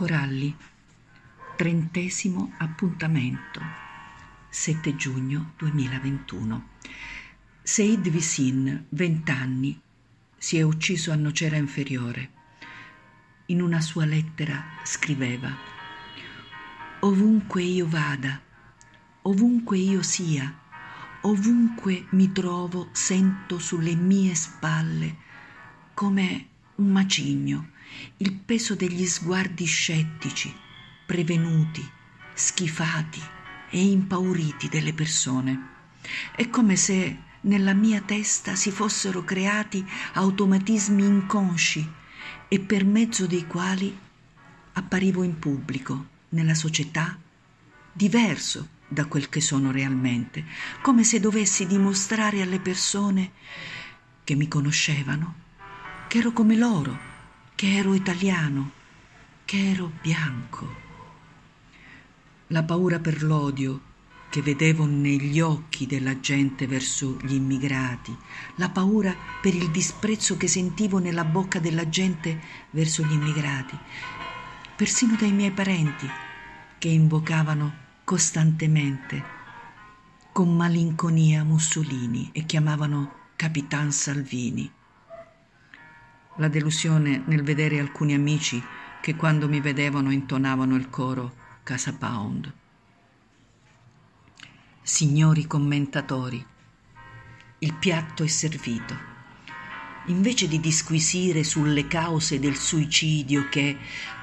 Coralli, trentesimo appuntamento, 7 giugno 2021. Seid Visin, 20 anni, si è ucciso a Nocera Inferiore. In una sua lettera scriveva Ovunque io vada, ovunque io sia, ovunque mi trovo, sento sulle mie spalle come un macigno il peso degli sguardi scettici, prevenuti, schifati e impauriti delle persone. È come se nella mia testa si fossero creati automatismi inconsci e per mezzo dei quali apparivo in pubblico, nella società, diverso da quel che sono realmente, come se dovessi dimostrare alle persone che mi conoscevano, che ero come loro, che ero italiano, che ero bianco. La paura per l'odio che vedevo negli occhi della gente verso gli immigrati, la paura per il disprezzo che sentivo nella bocca della gente verso gli immigrati, persino dai miei parenti che invocavano costantemente con malinconia Mussolini e chiamavano Capitan Salvini la delusione nel vedere alcuni amici che quando mi vedevano intonavano il coro Casa Pound. Signori commentatori, il piatto è servito. Invece di disquisire sulle cause del suicidio che,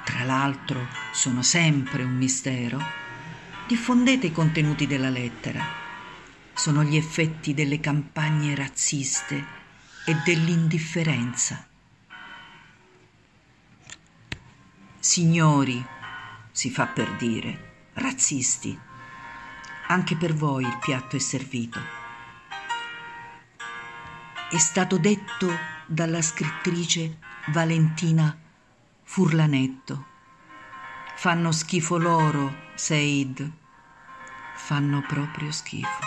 tra l'altro, sono sempre un mistero, diffondete i contenuti della lettera. Sono gli effetti delle campagne razziste e dell'indifferenza Signori, si fa per dire, razzisti, anche per voi il piatto è servito. È stato detto dalla scrittrice Valentina Furlanetto. Fanno schifo loro, Said. Fanno proprio schifo.